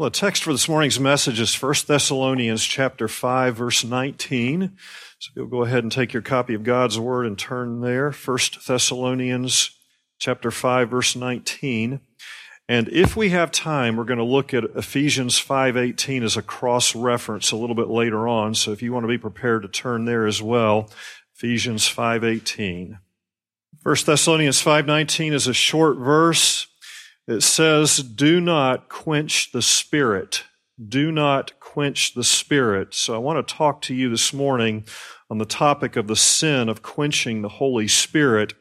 Well, the text for this morning's message is 1 Thessalonians chapter 5 verse 19. So you'll go ahead and take your copy of God's word and turn there. 1 Thessalonians chapter 5 verse 19. And if we have time, we're going to look at Ephesians 5:18 as a cross reference a little bit later on. So if you want to be prepared to turn there as well, Ephesians 5:18. 1 Thessalonians 5:19 is a short verse it says, Do not quench the spirit. Do not quench the spirit. So I want to talk to you this morning on the topic of the sin of quenching the Holy Spirit.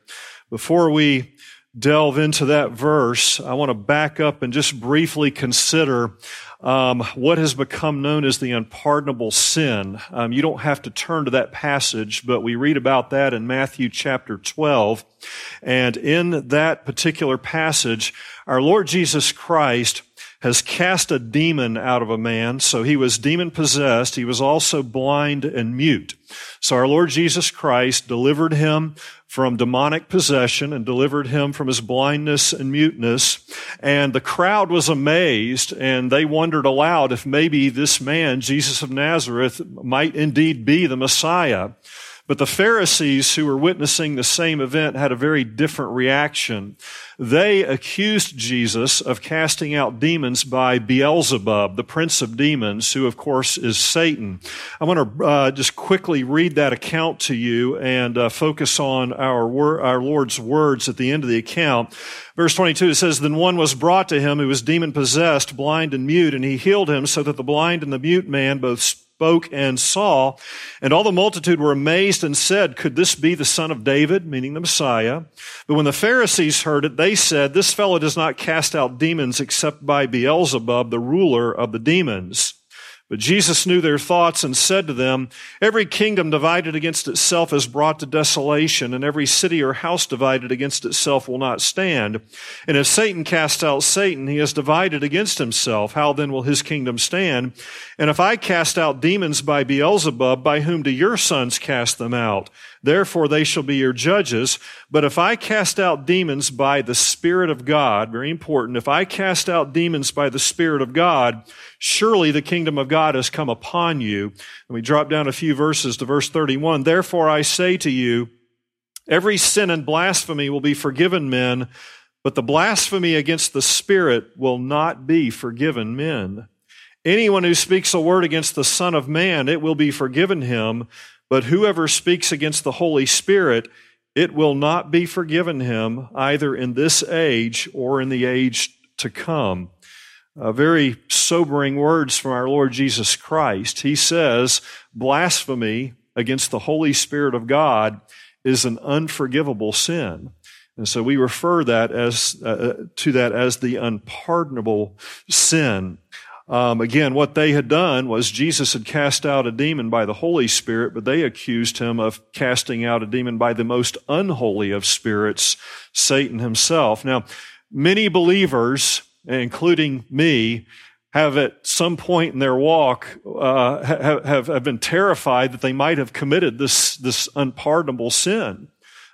Before we delve into that verse, I want to back up and just briefly consider um, what has become known as the unpardonable sin. Um, you don't have to turn to that passage, but we read about that in Matthew chapter 12. And in that particular passage, our Lord Jesus Christ has cast a demon out of a man. So he was demon possessed. He was also blind and mute. So our Lord Jesus Christ delivered him from demonic possession and delivered him from his blindness and muteness. And the crowd was amazed and they wondered aloud if maybe this man, Jesus of Nazareth, might indeed be the Messiah. But the Pharisees who were witnessing the same event had a very different reaction. They accused Jesus of casting out demons by Beelzebub, the prince of demons, who of course is Satan. I want to uh, just quickly read that account to you and uh, focus on our, wor- our Lord's words at the end of the account. Verse 22, it says, Then one was brought to him who was demon possessed, blind and mute, and he healed him so that the blind and the mute man both spoke and saw. And all the multitude were amazed and said, Could this be the son of David? Meaning the Messiah. But when the Pharisees heard it, they said, This fellow does not cast out demons except by Beelzebub, the ruler of the demons. But Jesus knew their thoughts and said to them, Every kingdom divided against itself is brought to desolation, and every city or house divided against itself will not stand. And if Satan cast out Satan, he is divided against himself. How then will his kingdom stand? And if I cast out demons by Beelzebub, by whom do your sons cast them out? Therefore they shall be your judges. But if I cast out demons by the Spirit of God, very important, if I cast out demons by the Spirit of God, surely the kingdom of God has come upon you. And we drop down a few verses to verse 31. Therefore I say to you, every sin and blasphemy will be forgiven men, but the blasphemy against the Spirit will not be forgiven men. Anyone who speaks a word against the Son of Man, it will be forgiven him. But whoever speaks against the Holy Spirit, it will not be forgiven him either in this age or in the age to come. Uh, very sobering words from our Lord Jesus Christ. He says, blasphemy against the Holy Spirit of God is an unforgivable sin. And so we refer that as, uh, to that as the unpardonable sin. Um, again, what they had done was Jesus had cast out a demon by the Holy Spirit, but they accused him of casting out a demon by the most unholy of spirits, Satan himself. Now, many believers, including me, have at some point in their walk uh, have, have been terrified that they might have committed this, this unpardonable sin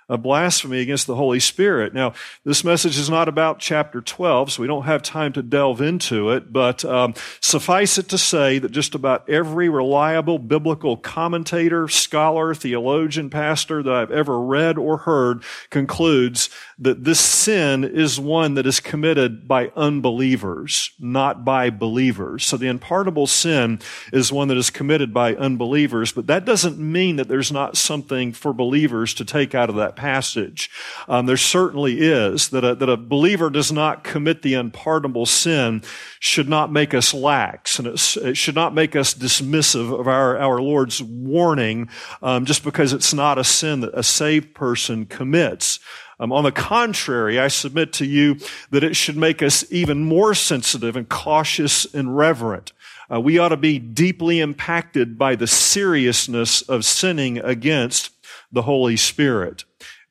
a blasphemy against the Holy Spirit. Now, this message is not about chapter 12, so we don't have time to delve into it, but um, suffice it to say that just about every reliable biblical commentator, scholar, theologian, pastor that I've ever read or heard concludes that this sin is one that is committed by unbelievers, not by believers. So the unpardonable sin is one that is committed by unbelievers, but that doesn't mean that there's not something for believers to take out of that passage. Um, there certainly is that a, that a believer does not commit the unpardonable sin should not make us lax and it, it should not make us dismissive of our, our Lord's warning um, just because it's not a sin that a saved person commits. Um, on the contrary, I submit to you that it should make us even more sensitive and cautious and reverent. Uh, we ought to be deeply impacted by the seriousness of sinning against the Holy Spirit.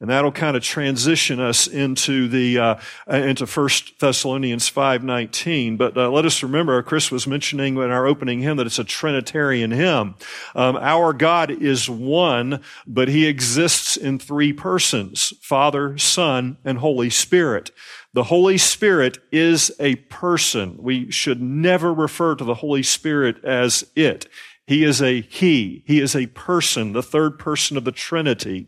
And that'll kind of transition us into the, uh, into 1 Thessalonians 5.19. But uh, let us remember, Chris was mentioning in our opening hymn that it's a Trinitarian hymn. Um, our God is one, but he exists in three persons, Father, Son, and Holy Spirit. The Holy Spirit is a person. We should never refer to the Holy Spirit as it. He is a he. He is a person, the third person of the Trinity.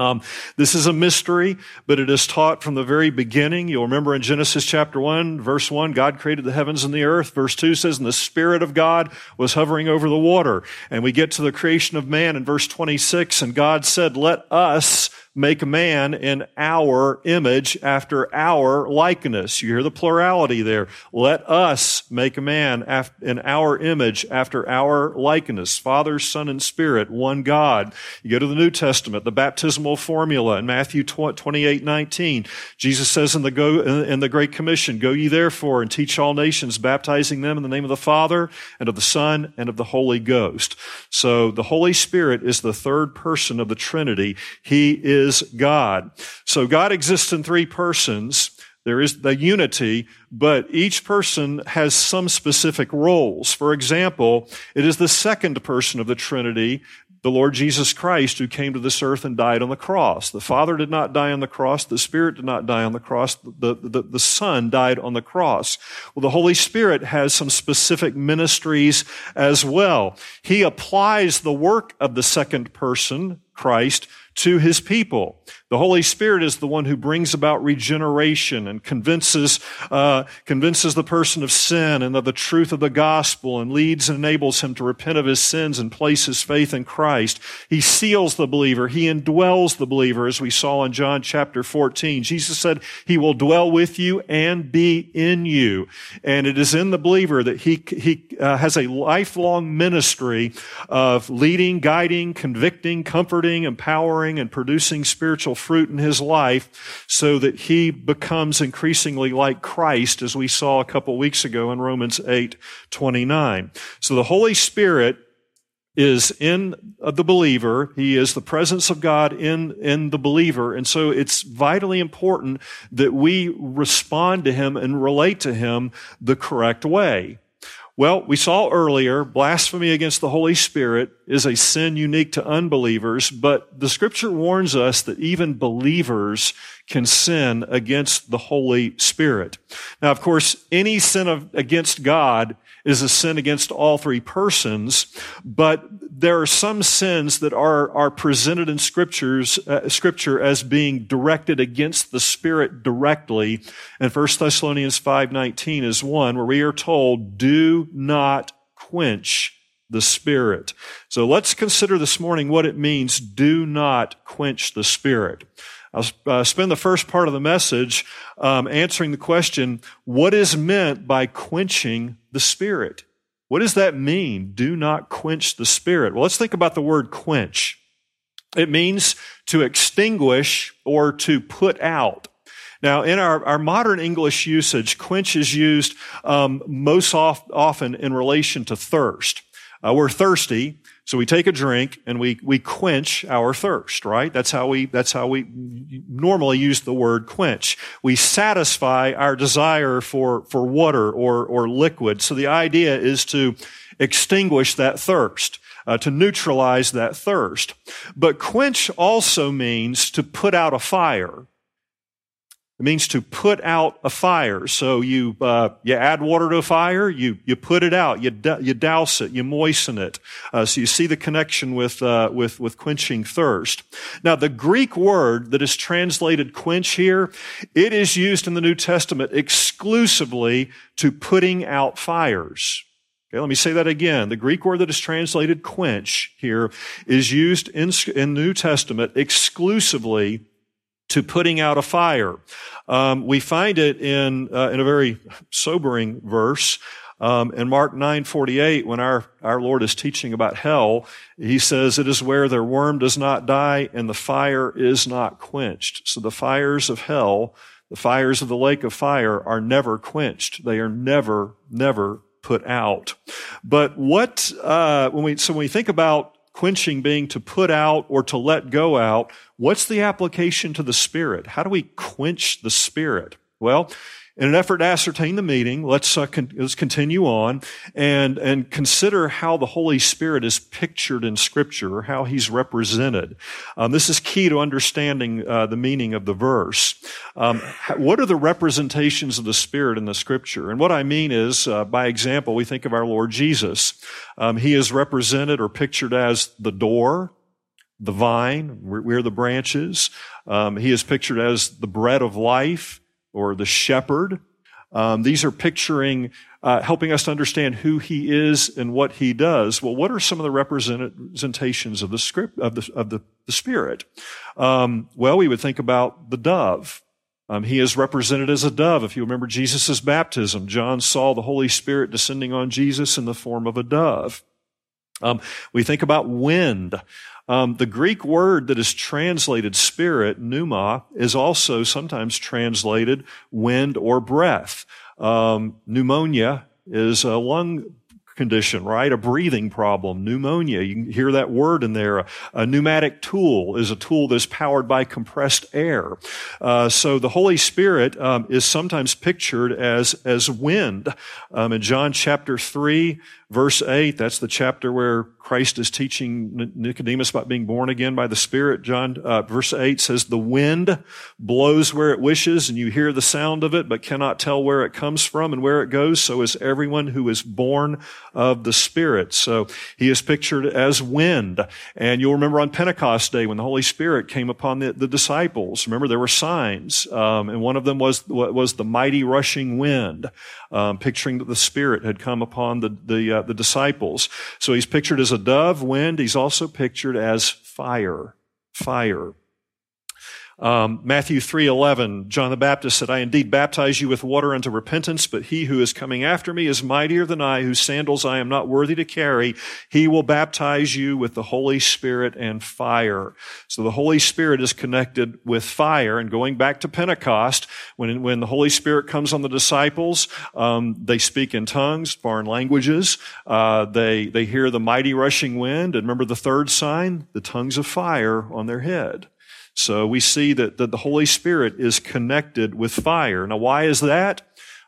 Um, this is a mystery, but it is taught from the very beginning. You'll remember in Genesis chapter 1, verse 1, God created the heavens and the earth. Verse 2 says, and the Spirit of God was hovering over the water. And we get to the creation of man in verse 26, and God said, let us make a man in our image after our likeness. You hear the plurality there. Let us make a man in our image after our likeness. Father, Son, and Spirit, one God. You go to the New Testament, the baptismal formula in Matthew 28, 19. Jesus says in the, go, in the Great Commission, Go ye therefore and teach all nations, baptizing them in the name of the Father and of the Son and of the Holy Ghost. So the Holy Spirit is the third person of the Trinity. He is is God. So God exists in three persons. There is the unity, but each person has some specific roles. For example, it is the second person of the Trinity the Lord Jesus Christ who came to this earth and died on the cross. The Father did not die on the cross. The Spirit did not die on the cross. The, the, the Son died on the cross. Well, the Holy Spirit has some specific ministries as well. He applies the work of the second person, Christ, to his people. The Holy Spirit is the one who brings about regeneration and convinces, uh, convinces the person of sin and of the truth of the gospel and leads and enables him to repent of his sins and place his faith in Christ. He seals the believer. He indwells the believer, as we saw in John chapter 14. Jesus said, He will dwell with you and be in you. And it is in the believer that he, he uh, has a lifelong ministry of leading, guiding, convicting, comforting, empowering, and producing spiritual fruit in his life so that he becomes increasingly like Christ, as we saw a couple weeks ago in Romans 8 29. So the Holy Spirit is in uh, the believer. He is the presence of God in, in the believer. And so it's vitally important that we respond to him and relate to him the correct way. Well, we saw earlier, blasphemy against the Holy Spirit is a sin unique to unbelievers, but the scripture warns us that even believers can sin against the Holy Spirit. Now, of course, any sin of, against God is a sin against all three persons, but there are some sins that are, are presented in scriptures, uh, scripture as being directed against the Spirit directly. And 1 Thessalonians 5.19 is one where we are told, do not quench the Spirit. So let's consider this morning what it means, do not quench the Spirit. I'll uh, spend the first part of the message um, answering the question, what is meant by quenching the Spirit? What does that mean? Do not quench the Spirit. Well, let's think about the word quench. It means to extinguish or to put out. Now, in our, our modern English usage, quench is used um, most oft, often in relation to thirst. Uh, we're thirsty, so we take a drink and we, we quench our thirst, right? That's how we, that's how we normally use the word quench. We satisfy our desire for, for water or, or liquid. So the idea is to extinguish that thirst. Uh, to neutralize that thirst. But quench also means to put out a fire. It means to put out a fire. So you uh, you add water to a fire, you you put it out, you you douse it, you moisten it. Uh, so you see the connection with uh, with with quenching thirst. Now the Greek word that is translated quench here, it is used in the New Testament exclusively to putting out fires. Okay, let me say that again. The Greek word that is translated quench here is used in, in New Testament exclusively to putting out a fire. Um, we find it in uh, in a very sobering verse. Um, in Mark 9:48, when our, our Lord is teaching about hell, he says, It is where their worm does not die and the fire is not quenched. So the fires of hell, the fires of the lake of fire are never quenched. They are never, never put out. But what, uh, when we, so when we think about quenching being to put out or to let go out, what's the application to the Spirit? How do we quench the Spirit? Well, in an effort to ascertain the meaning, let's, uh, con- let's continue on and, and consider how the Holy Spirit is pictured in Scripture, or how He's represented. Um, this is key to understanding uh, the meaning of the verse. Um, what are the representations of the Spirit in the Scripture? And what I mean is, uh, by example, we think of our Lord Jesus. Um, he is represented or pictured as the door, the vine. We're, the branches. Um, he is pictured as the bread of life or the shepherd. Um, these are picturing, uh, helping us to understand who he is and what he does. Well, what are some of the representations of the script of the of the, the Spirit? Um, well, we would think about the dove. Um, he is represented as a dove. If you remember Jesus' baptism, John saw the Holy Spirit descending on Jesus in the form of a dove. Um, we think about wind. Um, the Greek word that is translated spirit, pneuma, is also sometimes translated wind or breath. Um, pneumonia is a lung condition, right? A breathing problem, pneumonia. You can hear that word in there. A, a pneumatic tool is a tool that's powered by compressed air. Uh, so the Holy Spirit um, is sometimes pictured as as wind. Um, in John chapter three, verse eight, that's the chapter where Christ is teaching Nicodemus about being born again by the Spirit. John, uh, verse 8 says, The wind blows where it wishes, and you hear the sound of it, but cannot tell where it comes from and where it goes. So is everyone who is born of the Spirit. So he is pictured as wind. And you'll remember on Pentecost Day when the Holy Spirit came upon the, the disciples. Remember, there were signs, um, and one of them was, was the mighty rushing wind, um, picturing that the Spirit had come upon the, the, uh, the disciples. So he's pictured as a dove, wind. He's also pictured as fire. Fire. Um, Matthew 3:11, John the Baptist said, "I indeed baptize you with water unto repentance, but he who is coming after me is mightier than I, whose sandals I am not worthy to carry. He will baptize you with the Holy Spirit and fire." So the Holy Spirit is connected with fire. And going back to Pentecost, when when the Holy Spirit comes on the disciples, um, they speak in tongues, foreign languages. Uh, they they hear the mighty rushing wind, and remember the third sign, the tongues of fire on their head. So we see that, that the Holy Spirit is connected with fire. Now, why is that?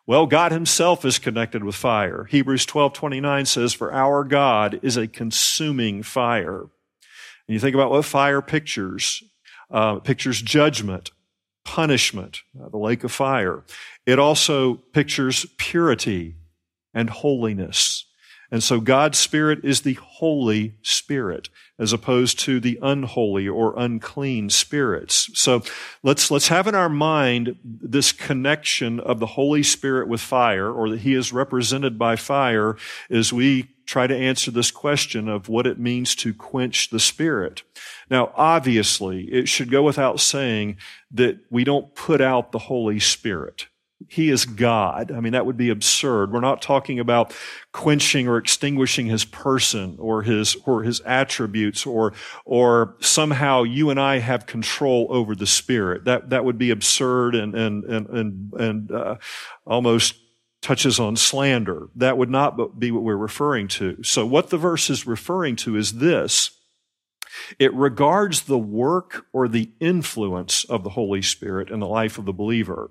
Well, God himself is connected with fire. Hebrews 12, 29 says, for our God is a consuming fire. And you think about what fire pictures. Uh, pictures judgment, punishment, uh, the lake of fire. It also pictures purity and holiness. And so God's Spirit is the Holy Spirit as opposed to the unholy or unclean spirits. So let's, let's have in our mind this connection of the Holy Spirit with fire or that He is represented by fire as we try to answer this question of what it means to quench the Spirit. Now, obviously, it should go without saying that we don't put out the Holy Spirit. He is God. I mean, that would be absurd. We're not talking about quenching or extinguishing his person or his, or his attributes or, or somehow you and I have control over the Spirit. That, that would be absurd and, and, and, and, and uh, almost touches on slander. That would not be what we're referring to. So what the verse is referring to is this. It regards the work or the influence of the Holy Spirit in the life of the believer.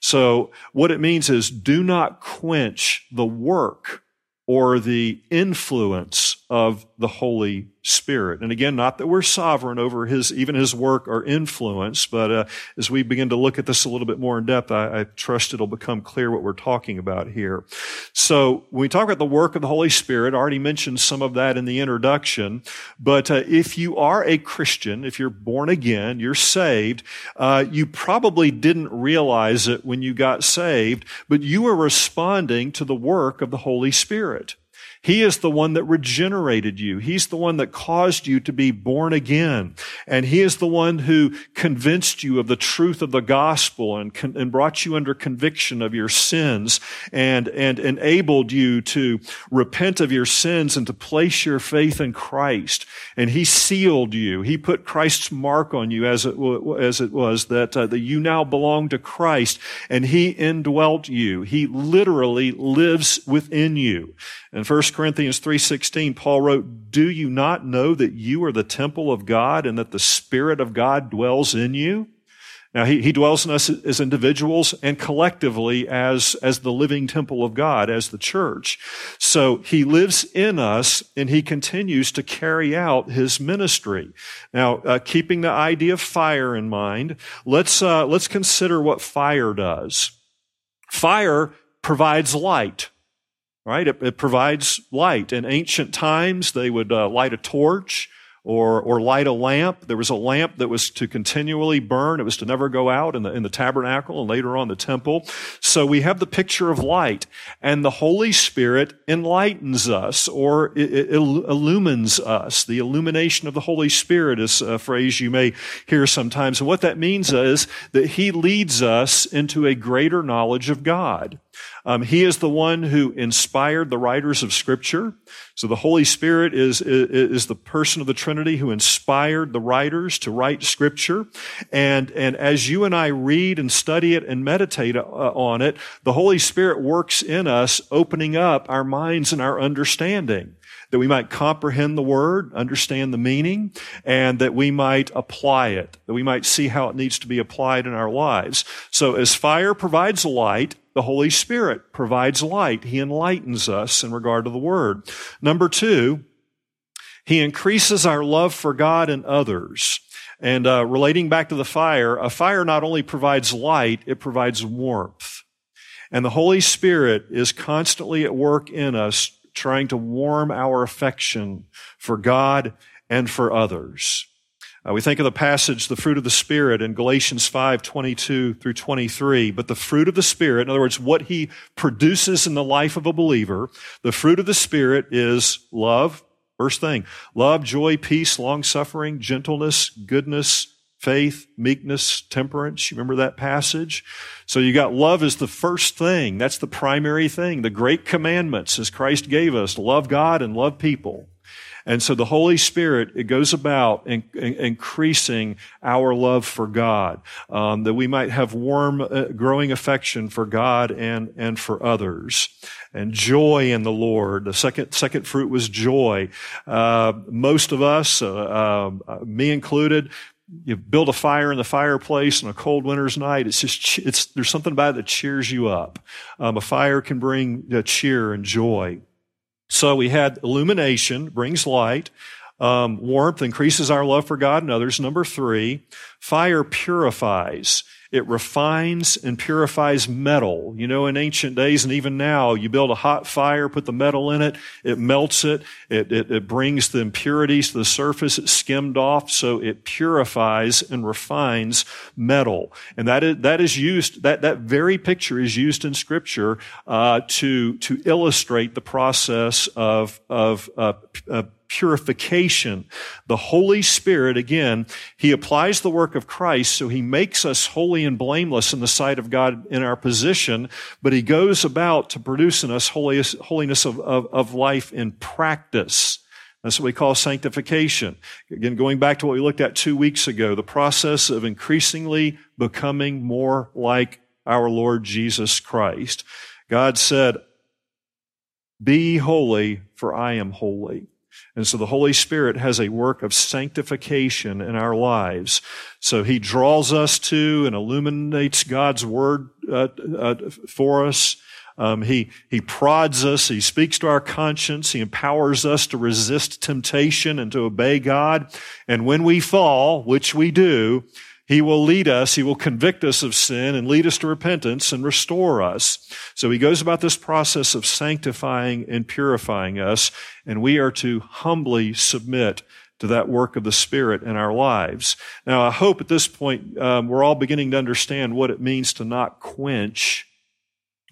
So what it means is do not quench the work or the influence of the Holy Spirit. And again, not that we're sovereign over his, even his work or influence, but uh, as we begin to look at this a little bit more in depth, I, I, trust it'll become clear what we're talking about here. So when we talk about the work of the Holy Spirit, I already mentioned some of that in the introduction, but uh, if you are a Christian, if you're born again, you're saved, uh, you probably didn't realize it when you got saved, but you are responding to the work of the Holy Spirit. He is the one that regenerated you. He's the one that caused you to be born again. And He is the one who convinced you of the truth of the gospel and, con- and brought you under conviction of your sins and, and enabled you to repent of your sins and to place your faith in Christ. And He sealed you. He put Christ's mark on you as it, w- as it was that, uh, that you now belong to Christ and He indwelt you. He literally lives within you. And 1 Corinthians 3:16 Paul wrote, "Do you not know that you are the temple of God and that the spirit of God dwells in you?" Now, he, he dwells in us as individuals and collectively as, as the living temple of God, as the church. So he lives in us and he continues to carry out his ministry. Now, uh, keeping the idea of fire in mind, let's, uh, let's consider what fire does. Fire provides light right? It, it, provides light. In ancient times, they would uh, light a torch or, or light a lamp. There was a lamp that was to continually burn. It was to never go out in the, in the tabernacle and later on the temple. So we have the picture of light and the Holy Spirit enlightens us or it, it illumines us. The illumination of the Holy Spirit is a phrase you may hear sometimes. And what that means is that He leads us into a greater knowledge of God. Um, he is the one who inspired the writers of Scripture. So the Holy Spirit is, is, is, the person of the Trinity who inspired the writers to write Scripture. And, and as you and I read and study it and meditate uh, on it, the Holy Spirit works in us, opening up our minds and our understanding that we might comprehend the word, understand the meaning, and that we might apply it, that we might see how it needs to be applied in our lives. So as fire provides light, the Holy Spirit provides light. He enlightens us in regard to the Word. Number two, He increases our love for God and others. And uh, relating back to the fire, a fire not only provides light, it provides warmth. And the Holy Spirit is constantly at work in us, trying to warm our affection for God and for others. Uh, we think of the passage, the fruit of the Spirit in Galatians 5, 22 through 23. But the fruit of the Spirit, in other words, what he produces in the life of a believer, the fruit of the Spirit is love. First thing, love, joy, peace, long suffering, gentleness, goodness, faith, meekness, temperance. You remember that passage? So you got love is the first thing. That's the primary thing. The great commandments as Christ gave us, love God and love people. And so the Holy Spirit, it goes about in, in, increasing our love for God, um, that we might have warm, uh, growing affection for God and, and for others. And joy in the Lord. The second, second fruit was joy. Uh, most of us, uh, uh me included, you build a fire in the fireplace on a cold winter's night. It's just, it's, there's something about it that cheers you up. Um, a fire can bring cheer and joy. So we had illumination, brings light. Um, warmth increases our love for God and others. Number three, fire purifies. It refines and purifies metal. You know, in ancient days and even now, you build a hot fire, put the metal in it, it melts it, it, it, it brings the impurities to the surface, it's skimmed off, so it purifies and refines metal. And that is, that is used, that, that very picture is used in scripture, uh, to, to illustrate the process of, of, uh, uh, purification. The Holy Spirit, again, He applies the work of Christ, so He makes us holy and blameless in the sight of God in our position, but He goes about to produce in us holiness of, of, of life in practice. That's what we call sanctification. Again, going back to what we looked at two weeks ago, the process of increasingly becoming more like our Lord Jesus Christ. God said, Be holy, for I am holy. And so the Holy Spirit has a work of sanctification in our lives. So He draws us to and illuminates God's Word uh, uh, for us. Um, he, he prods us. He speaks to our conscience. He empowers us to resist temptation and to obey God. And when we fall, which we do, he will lead us, He will convict us of sin and lead us to repentance and restore us. So He goes about this process of sanctifying and purifying us, and we are to humbly submit to that work of the Spirit in our lives. Now, I hope at this point um, we're all beginning to understand what it means to not quench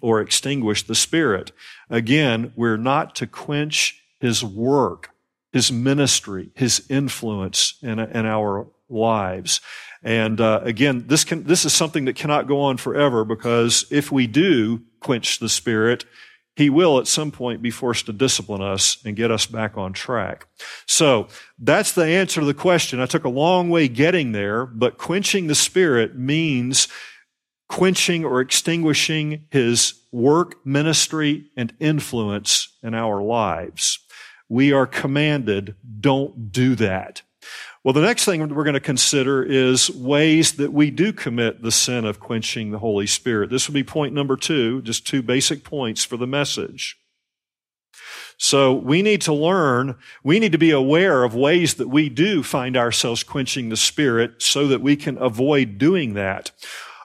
or extinguish the Spirit. Again, we're not to quench His work, His ministry, His influence in, in our lives. And uh, again, this can this is something that cannot go on forever because if we do quench the spirit, he will at some point be forced to discipline us and get us back on track. So that's the answer to the question. I took a long way getting there, but quenching the spirit means quenching or extinguishing his work, ministry, and influence in our lives. We are commanded, don't do that. Well, the next thing we're going to consider is ways that we do commit the sin of quenching the Holy Spirit. This will be point number two, just two basic points for the message. So we need to learn, we need to be aware of ways that we do find ourselves quenching the Spirit so that we can avoid doing that.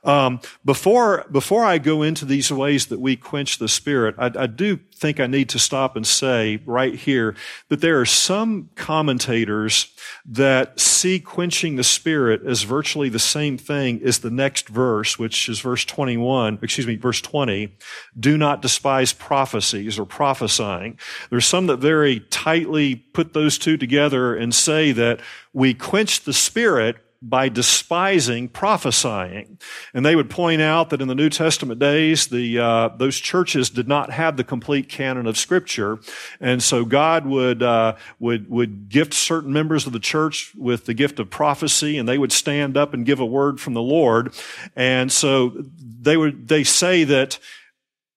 Um, before before I go into these ways that we quench the spirit, I, I, do think I need to stop and say right here that there are some commentators that see quenching the spirit as virtually the same thing as the next verse, which is verse 21, excuse me, verse 20. Do not despise prophecies or prophesying. There's some that very tightly put those two together and say that we quench the spirit by despising prophesying. And they would point out that in the New Testament days, the, uh, those churches did not have the complete canon of Scripture. And so God would, uh, would, would gift certain members of the church with the gift of prophecy, and they would stand up and give a word from the Lord. And so they would, they say that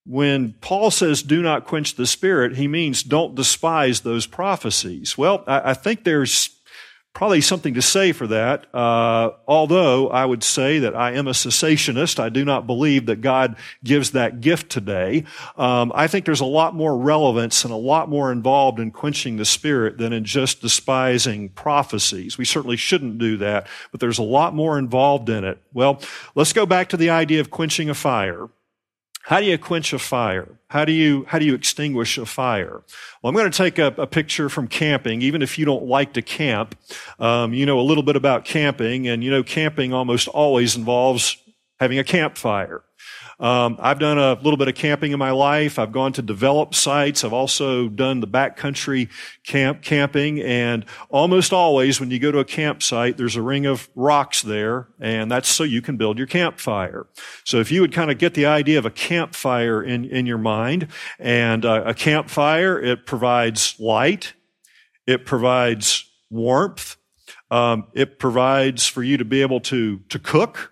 when Paul says do not quench the spirit, he means don't despise those prophecies. Well, I, I think there's probably something to say for that. Uh, although I would say that I am a cessationist, I do not believe that God gives that gift today. Um, I think there's a lot more relevance and a lot more involved in quenching the spirit than in just despising prophecies. We certainly shouldn't do that, but there's a lot more involved in it. Well, let's go back to the idea of quenching a fire. How do you quench a fire? How do you, how do you extinguish a fire? Well, I'm going to take a, a picture from camping, even if you don't like to camp. Um, you know a little bit about camping, and you know camping almost always involves having a campfire. Um, I've done a little bit of camping in my life. I've gone to developed sites. I've also done the backcountry camp camping, and almost always when you go to a campsite, there's a ring of rocks there, and that's so you can build your campfire. So if you would kind of get the idea of a campfire in in your mind, and uh, a campfire, it provides light, it provides warmth, um, it provides for you to be able to to cook.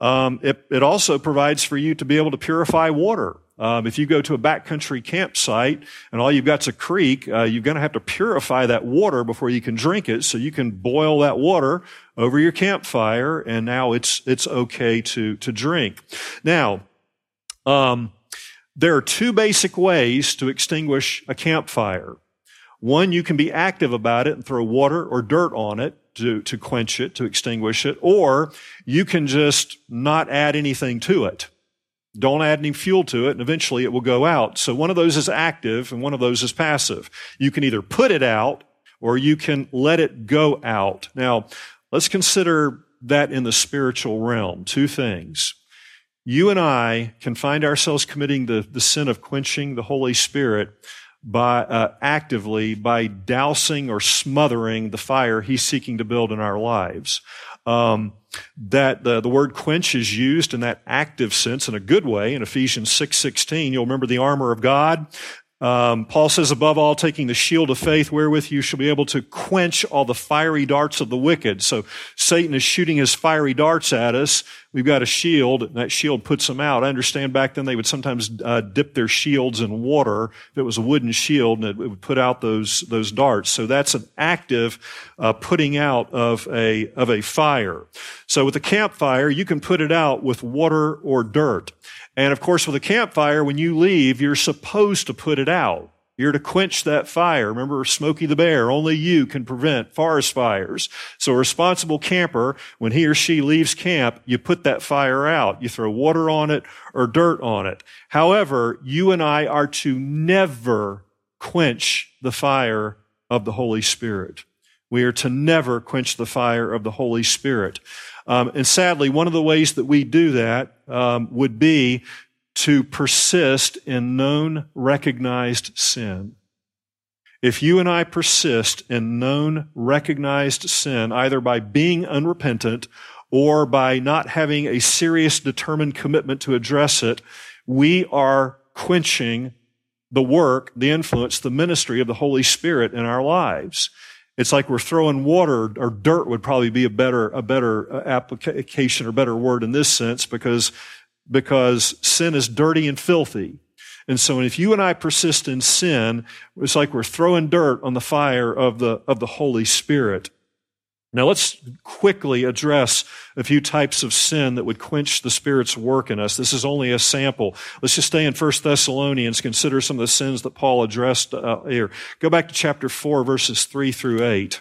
Um, it, it, also provides for you to be able to purify water. Um, if you go to a backcountry campsite and all you've got's a creek, uh, you're going to have to purify that water before you can drink it. So you can boil that water over your campfire, and now it's it's okay to to drink. Now, um, there are two basic ways to extinguish a campfire. One, you can be active about it and throw water or dirt on it to, to quench it, to extinguish it, or you can just not add anything to it. Don't add any fuel to it, and eventually it will go out. So one of those is active and one of those is passive. You can either put it out or you can let it go out. Now, let's consider that in the spiritual realm. Two things. You and I can find ourselves committing the, the sin of quenching the Holy Spirit by uh, actively by dousing or smothering the fire he's seeking to build in our lives. Um, that the, the word quench is used in that active sense in a good way in Ephesians 6:16. You'll remember the armor of God. Um, Paul says, above all, taking the shield of faith, wherewith you shall be able to quench all the fiery darts of the wicked. So Satan is shooting his fiery darts at us. We've got a shield, and that shield puts them out. I understand back then they would sometimes uh, dip their shields in water if it was a wooden shield, and it would put out those those darts. So that's an active uh, putting out of a of a fire. So with a campfire, you can put it out with water or dirt. And of course, with a campfire, when you leave, you're supposed to put it out. You're to quench that fire. Remember Smokey the Bear, only you can prevent forest fires. So a responsible camper, when he or she leaves camp, you put that fire out. You throw water on it or dirt on it. However, you and I are to never quench the fire of the Holy Spirit. We are to never quench the fire of the Holy Spirit. Um, and sadly, one of the ways that we do that um, would be to persist in known, recognized sin. If you and I persist in known, recognized sin, either by being unrepentant or by not having a serious, determined commitment to address it, we are quenching the work, the influence, the ministry of the Holy Spirit in our lives. It's like we're throwing water or dirt would probably be a better, a better uh, application or better word in this sense because because sin is dirty and filthy. And so if you and I persist in sin, it's like we're throwing dirt on the fire of the, of the Holy Spirit. Now let's quickly address a few types of sin that would quench the Spirit's work in us. This is only a sample. Let's just stay in 1 Thessalonians, consider some of the sins that Paul addressed uh, here. Go back to chapter 4, verses 3 through 8.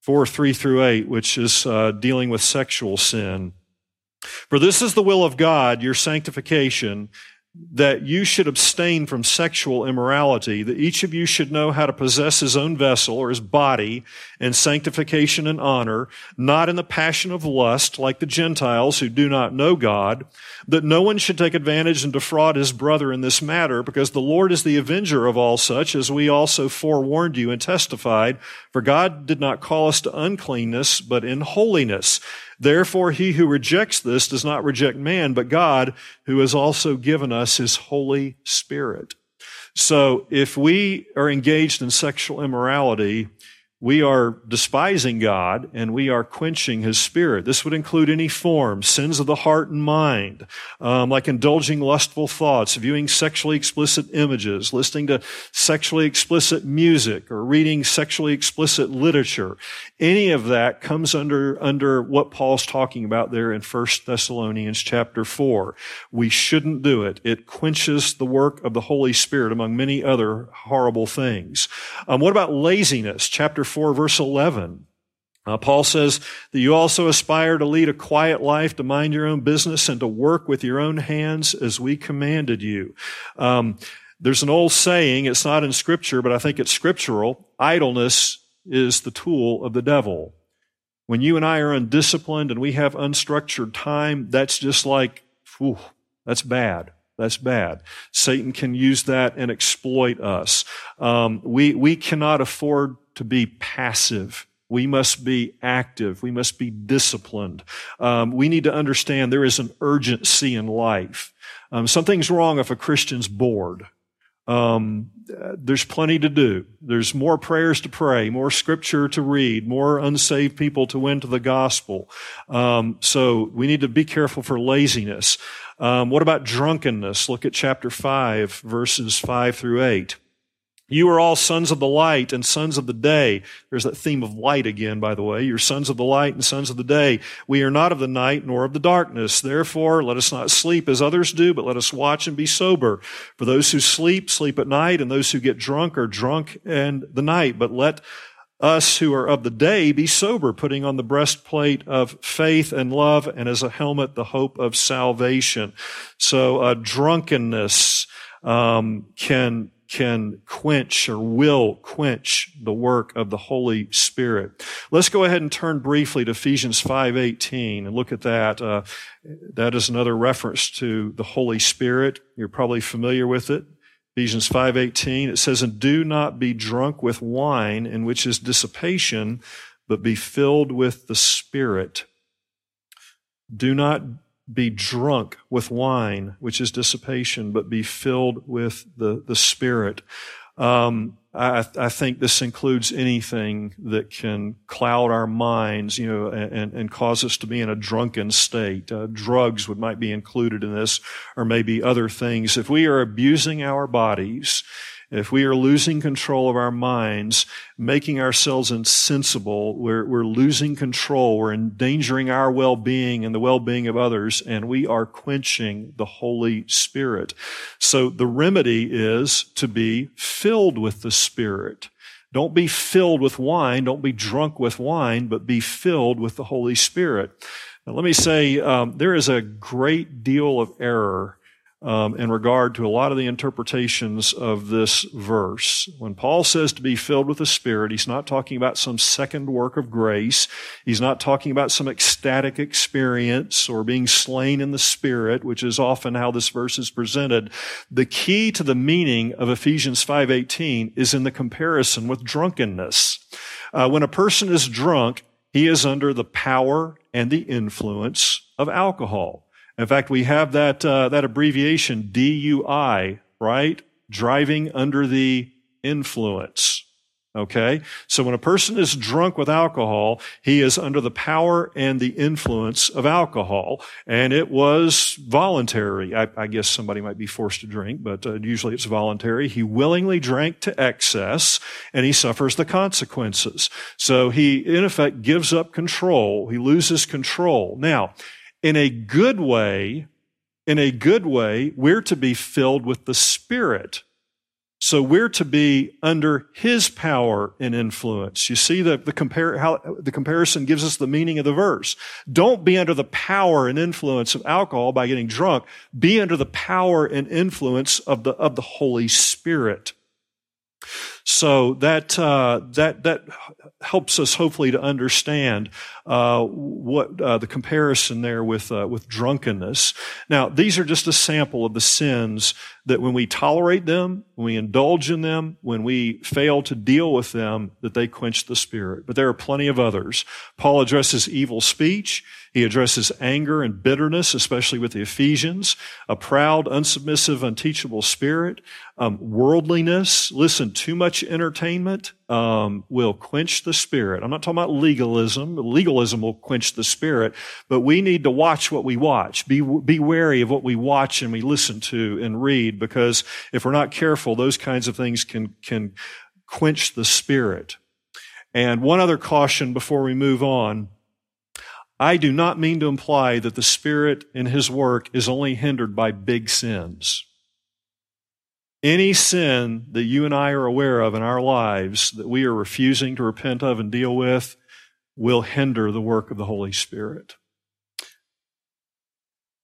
4, 3 through 8, which is uh, dealing with sexual sin. For this is the will of God, your sanctification, that you should abstain from sexual immorality, that each of you should know how to possess his own vessel or his body in sanctification and honor, not in the passion of lust like the Gentiles who do not know God, that no one should take advantage and defraud his brother in this matter, because the Lord is the avenger of all such, as we also forewarned you and testified, for God did not call us to uncleanness, but in holiness. Therefore, he who rejects this does not reject man, but God, who has also given us his Holy Spirit. So if we are engaged in sexual immorality, we are despising God and we are quenching His Spirit. This would include any form, sins of the heart and mind, um, like indulging lustful thoughts, viewing sexually explicit images, listening to sexually explicit music, or reading sexually explicit literature. Any of that comes under, under what Paul's talking about there in 1 Thessalonians chapter 4. We shouldn't do it. It quenches the work of the Holy Spirit among many other horrible things. Um, what about laziness? Chapter 4, verse 11. Uh, Paul says that you also aspire to lead a quiet life, to mind your own business, and to work with your own hands as we commanded you. Um, there's an old saying, it's not in scripture, but I think it's scriptural. Idleness is the tool of the devil. When you and I are undisciplined and we have unstructured time, that's just like, whew, that's bad. That's bad. Satan can use that and exploit us. Um, we, we cannot afford to be passive. We must be active. We must be disciplined. Um, we need to understand there is an urgency in life. Um, something's wrong if a Christian's bored. Um, there's plenty to do. There's more prayers to pray, more scripture to read, more unsaved people to win to the gospel. Um, so we need to be careful for laziness. Um, what about drunkenness? Look at chapter 5, verses 5 through 8. You are all sons of the light and sons of the day. There's that theme of light again, by the way. You're sons of the light and sons of the day. We are not of the night nor of the darkness. Therefore, let us not sleep as others do, but let us watch and be sober. For those who sleep, sleep at night, and those who get drunk are drunk in the night. But let us who are of the day be sober, putting on the breastplate of faith and love, and as a helmet, the hope of salvation. So, uh, drunkenness um, can can quench or will quench the work of the Holy Spirit. Let's go ahead and turn briefly to Ephesians 5:18 and look at that. Uh, that is another reference to the Holy Spirit. You're probably familiar with it. Ephesians 5:18 it says and do not be drunk with wine in which is dissipation but be filled with the Spirit. Do not be drunk with wine, which is dissipation, but be filled with the, the Spirit. Um, I, I, think this includes anything that can cloud our minds, you know, and, and cause us to be in a drunken state. Uh, drugs would might be included in this, or maybe other things. If we are abusing our bodies, if we are losing control of our minds, making ourselves insensible, we're, we're losing control, we're endangering our well-being and the well-being of others, and we are quenching the Holy Spirit. So the remedy is to be filled with the Spirit. Don't be filled with wine, don't be drunk with wine, but be filled with the Holy Spirit. Now, let me say, um, there is a great deal of error um, in regard to a lot of the interpretations of this verse. When Paul says to be filled with the Spirit, he's not talking about some second work of grace. He's not talking about some ecstatic experience or being slain in the Spirit, which is often how this verse is presented. The key to the meaning of Ephesians 5.18 is in the comparison with drunkenness. Uh, when a person is drunk, he is under the power and the influence of alcohol. In fact, we have that, uh, that abbreviation DUI, right? Driving under the influence. Okay? So when a person is drunk with alcohol, he is under the power and the influence of alcohol. And it was voluntary. I, I guess somebody might be forced to drink, but uh, usually it's voluntary. He willingly drank to excess and he suffers the consequences. So he, in effect, gives up control. He loses control. Now, in a good way, in a good way, we're to be filled with the Spirit so we're to be under his power and influence. You see the, the, compare, how, the comparison gives us the meaning of the verse. Don't be under the power and influence of alcohol by getting drunk. Be under the power and influence of the, of the Holy Spirit. So that uh, that that helps us hopefully to understand uh, what uh, the comparison there with uh, with drunkenness. Now, these are just a sample of the sins that when we tolerate them, when we indulge in them, when we fail to deal with them, that they quench the spirit. But there are plenty of others. Paul addresses evil speech. He addresses anger and bitterness, especially with the Ephesians, a proud, unsubmissive, unteachable spirit, um, worldliness. Listen, too much entertainment um, will quench the spirit. I'm not talking about legalism. Legalism will quench the spirit, but we need to watch what we watch. Be, be wary of what we watch and we listen to and read, because if we're not careful, those kinds of things can can quench the spirit. And one other caution before we move on. I do not mean to imply that the Spirit in His work is only hindered by big sins. Any sin that you and I are aware of in our lives that we are refusing to repent of and deal with will hinder the work of the Holy Spirit.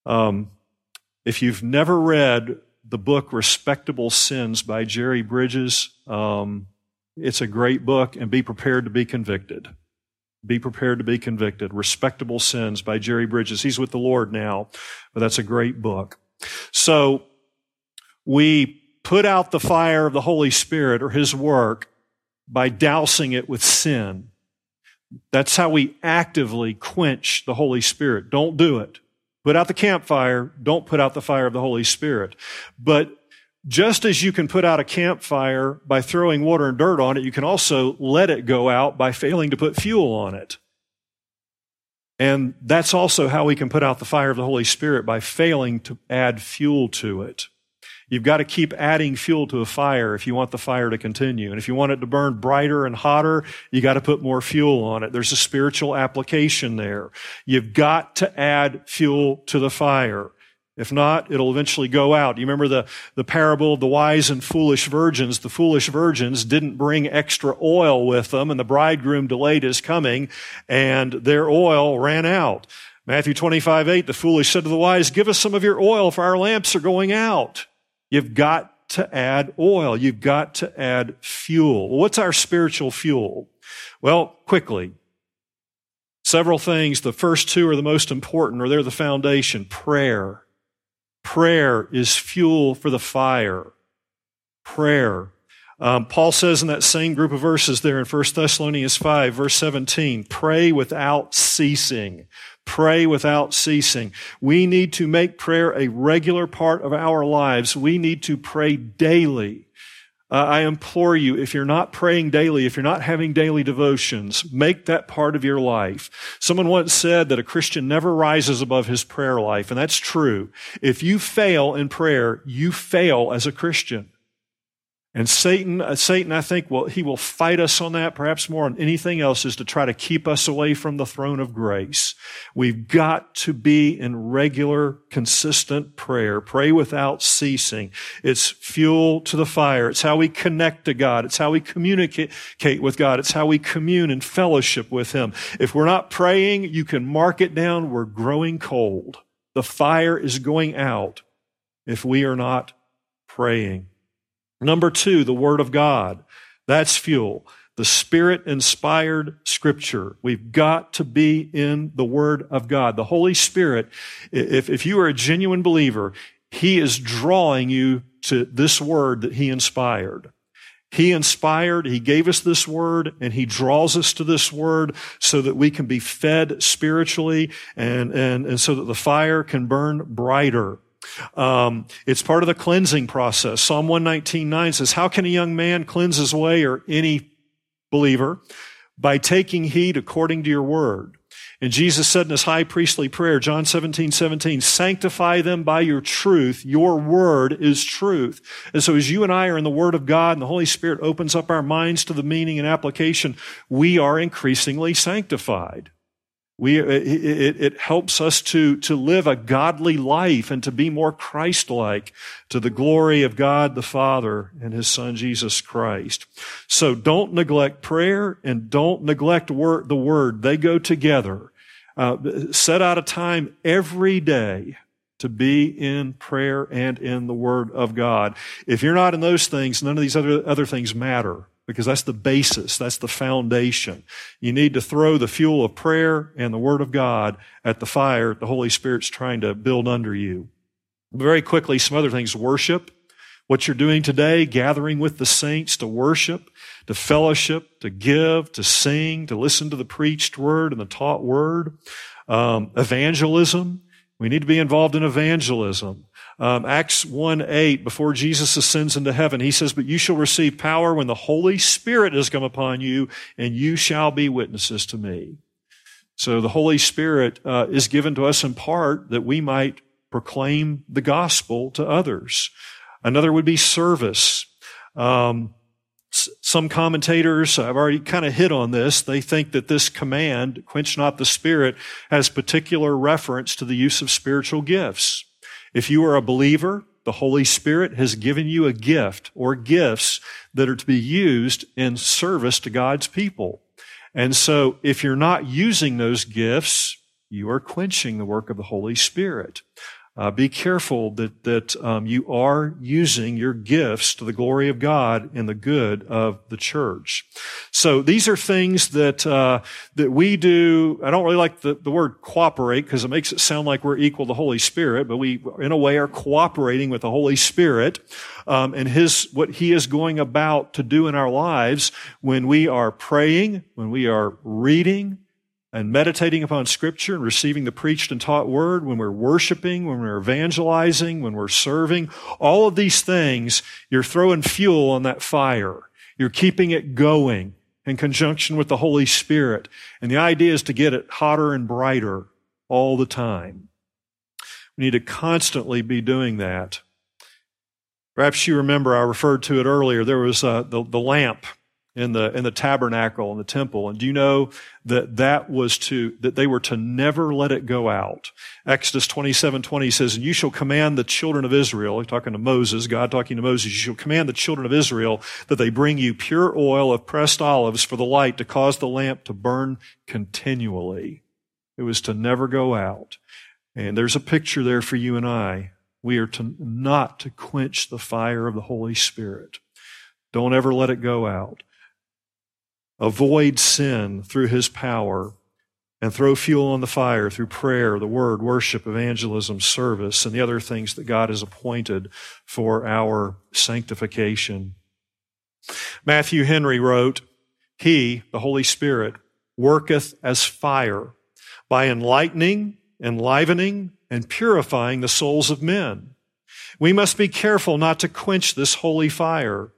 Um, if you've never read the book Respectable Sins by Jerry Bridges, um, it's a great book, and be prepared to be convicted. Be prepared to be convicted. Respectable Sins by Jerry Bridges. He's with the Lord now, but that's a great book. So we put out the fire of the Holy Spirit or His work by dousing it with sin. That's how we actively quench the Holy Spirit. Don't do it. Put out the campfire. Don't put out the fire of the Holy Spirit. But just as you can put out a campfire by throwing water and dirt on it, you can also let it go out by failing to put fuel on it. And that's also how we can put out the fire of the Holy Spirit by failing to add fuel to it. You've got to keep adding fuel to a fire if you want the fire to continue. And if you want it to burn brighter and hotter, you got to put more fuel on it. There's a spiritual application there. You've got to add fuel to the fire. If not, it'll eventually go out. You remember the, the parable of the wise and foolish virgins. The foolish virgins didn't bring extra oil with them, and the bridegroom delayed his coming, and their oil ran out. Matthew 25, 8, the foolish said to the wise, Give us some of your oil, for our lamps are going out. You've got to add oil. You've got to add fuel. What's our spiritual fuel? Well, quickly. Several things. The first two are the most important, or they're the foundation. Prayer. Prayer is fuel for the fire. Prayer. Um, Paul says in that same group of verses there in 1 Thessalonians 5, verse 17, pray without ceasing. Pray without ceasing. We need to make prayer a regular part of our lives. We need to pray daily. Uh, I implore you, if you're not praying daily, if you're not having daily devotions, make that part of your life. Someone once said that a Christian never rises above his prayer life, and that's true. If you fail in prayer, you fail as a Christian. And Satan, uh, Satan, I think, will, he will fight us on that, perhaps more than anything else, is to try to keep us away from the throne of grace. We've got to be in regular, consistent prayer. Pray without ceasing. It's fuel to the fire. It's how we connect to God. It's how we communicate with God. It's how we commune and fellowship with Him. If we're not praying, you can mark it down. We're growing cold. The fire is going out if we are not praying. Number two, the Word of God. That's fuel. The Spirit inspired Scripture. We've got to be in the Word of God. The Holy Spirit, if, if you are a genuine believer, He is drawing you to this Word that He inspired. He inspired, He gave us this Word, and He draws us to this Word so that we can be fed spiritually and, and, and so that the fire can burn brighter. Um, it's part of the cleansing process. Psalm 119.9 says, How can a young man cleanse his way or any believer, by taking heed according to your word. And Jesus said in his high priestly prayer, John 17, 17, sanctify them by your truth. Your word is truth. And so as you and I are in the word of God and the Holy Spirit opens up our minds to the meaning and application, we are increasingly sanctified. We, it, it, helps us to, to live a godly life and to be more Christ-like to the glory of God the Father and His Son Jesus Christ. So don't neglect prayer and don't neglect word, the Word. They go together. Uh, set out a time every day to be in prayer and in the Word of God. If you're not in those things, none of these other, other things matter because that's the basis, that's the foundation. You need to throw the fuel of prayer and the Word of God at the fire the Holy Spirit's trying to build under you. Very quickly, some other things. Worship. What you're doing today, gathering with the saints to worship, to fellowship, to give, to sing, to listen to the preached word and the taught word. Um, evangelism. We need to be involved in evangelism. Um, Acts 1 8, before Jesus ascends into heaven, he says, But you shall receive power when the Holy Spirit has come upon you, and you shall be witnesses to me. So the Holy Spirit uh, is given to us in part that we might proclaim the gospel to others. Another would be service. Um, some commentators, I've already kind of hit on this, they think that this command, quench not the spirit, has particular reference to the use of spiritual gifts. If you are a believer, the Holy Spirit has given you a gift or gifts that are to be used in service to God's people. And so if you're not using those gifts, you are quenching the work of the Holy Spirit. Uh, be careful that that um, you are using your gifts to the glory of God and the good of the church. So these are things that uh, that we do. I don't really like the, the word cooperate because it makes it sound like we're equal to the Holy Spirit, but we, in a way, are cooperating with the Holy Spirit um, and His what He is going about to do in our lives when we are praying, when we are reading, and meditating upon Scripture and receiving the preached and taught word, when we're worshiping, when we're evangelizing, when we're serving, all of these things, you're throwing fuel on that fire. You're keeping it going in conjunction with the Holy Spirit. And the idea is to get it hotter and brighter all the time. We need to constantly be doing that. Perhaps you remember, I referred to it earlier, there was uh, the, the lamp in the in the tabernacle in the temple. And do you know that that was to that they were to never let it go out? Exodus 27 20 says and you shall command the children of israel talking to moses god talking to moses you shall command the children of israel that they bring you pure oil of pressed olives for the light to cause the lamp to burn continually. It was to never go out. And there's a picture there for you and i. We are to not to quench the fire of the holy spirit. Don't ever let it go out avoid sin through his power and throw fuel on the fire through prayer, the word, worship, evangelism, service, and the other things that God has appointed for our sanctification. Matthew Henry wrote, He, the Holy Spirit, worketh as fire by enlightening, enlivening, and purifying the souls of men. We must be careful not to quench this holy fire.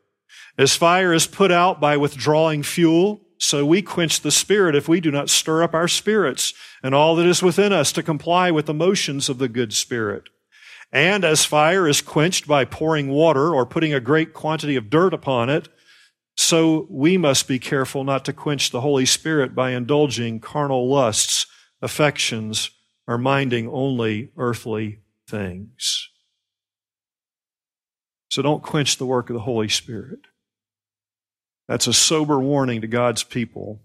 As fire is put out by withdrawing fuel, so we quench the spirit if we do not stir up our spirits and all that is within us to comply with the motions of the good spirit. And as fire is quenched by pouring water or putting a great quantity of dirt upon it, so we must be careful not to quench the Holy Spirit by indulging carnal lusts, affections, or minding only earthly things. So don't quench the work of the Holy Spirit. That's a sober warning to God's people.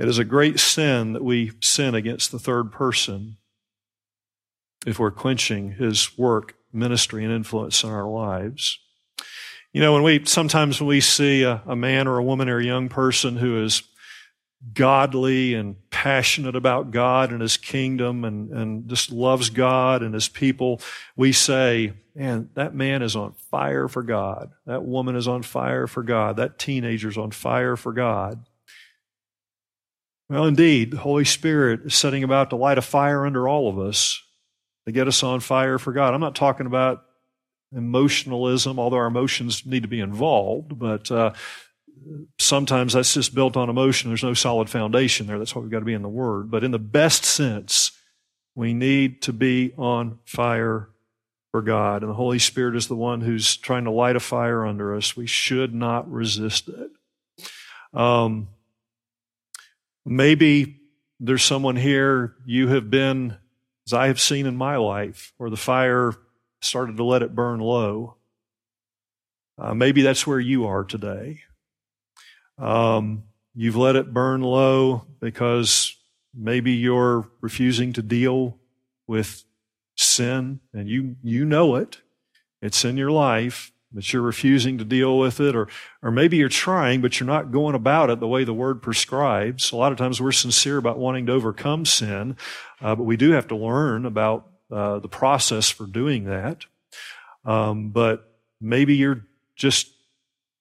It is a great sin that we sin against the third person if we're quenching his work, ministry, and influence in our lives. You know, when we sometimes when we see a, a man or a woman or a young person who is godly and passionate about God and His kingdom and, and just loves God and His people, we say, man, that man is on fire for God. That woman is on fire for God. That teenager's on fire for God. Well, indeed, the Holy Spirit is setting about to light a fire under all of us to get us on fire for God. I'm not talking about emotionalism, although our emotions need to be involved, but uh, sometimes that's just built on emotion. There's no solid foundation there. That's why we've got to be in the Word. But in the best sense, we need to be on fire for God. And the Holy Spirit is the one who's trying to light a fire under us. We should not resist it. Um, maybe there's someone here, you have been, as I have seen in my life, where the fire started to let it burn low. Uh, maybe that's where you are today. Um, you've let it burn low because maybe you're refusing to deal with sin and you, you know it. It's in your life, but you're refusing to deal with it, or, or maybe you're trying, but you're not going about it the way the word prescribes. A lot of times we're sincere about wanting to overcome sin, uh, but we do have to learn about uh, the process for doing that. Um, but maybe you're just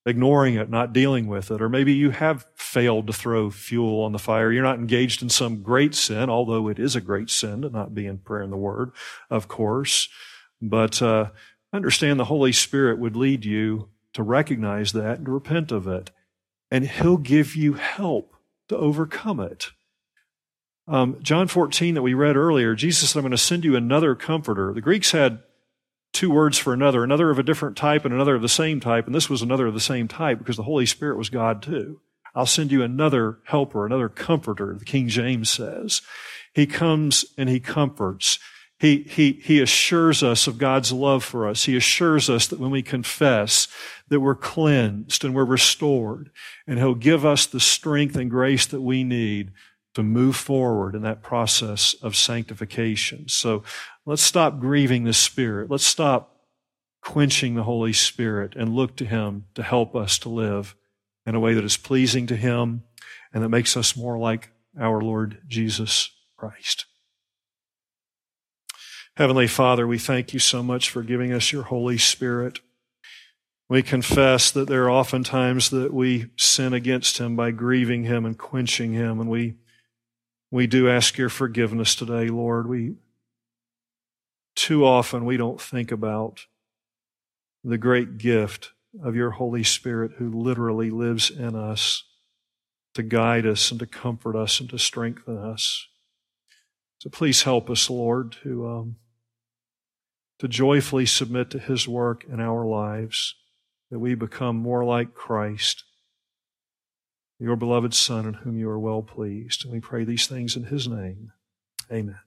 ignoring it, not dealing with it. Or maybe you have failed to throw fuel on the fire. You're not engaged in some great sin, although it is a great sin to not be in prayer and the Word, of course. But uh, understand the Holy Spirit would lead you to recognize that and to repent of it. And He'll give you help to overcome it. Um, John 14 that we read earlier, Jesus said, I'm going to send you another comforter. The Greeks had two words for another, another of a different type and another of the same type, and this was another of the same type because the Holy Spirit was God too. I'll send you another helper, another comforter, the King James says. He comes and he comforts. He, he, he assures us of God's love for us. He assures us that when we confess that we're cleansed and we're restored, and he'll give us the strength and grace that we need to move forward in that process of sanctification. So let's stop grieving the Spirit. Let's stop quenching the Holy Spirit and look to Him to help us to live in a way that is pleasing to Him and that makes us more like our Lord Jesus Christ. Heavenly Father, we thank you so much for giving us your Holy Spirit. We confess that there are often times that we sin against Him by grieving Him and quenching Him, and we we do ask your forgiveness today, Lord. We too often we don't think about the great gift of your Holy Spirit who literally lives in us to guide us and to comfort us and to strengthen us. So please help us, Lord, to, um, to joyfully submit to His work in our lives, that we become more like Christ your beloved Son, in whom you are well pleased. And we pray these things in his name. Amen.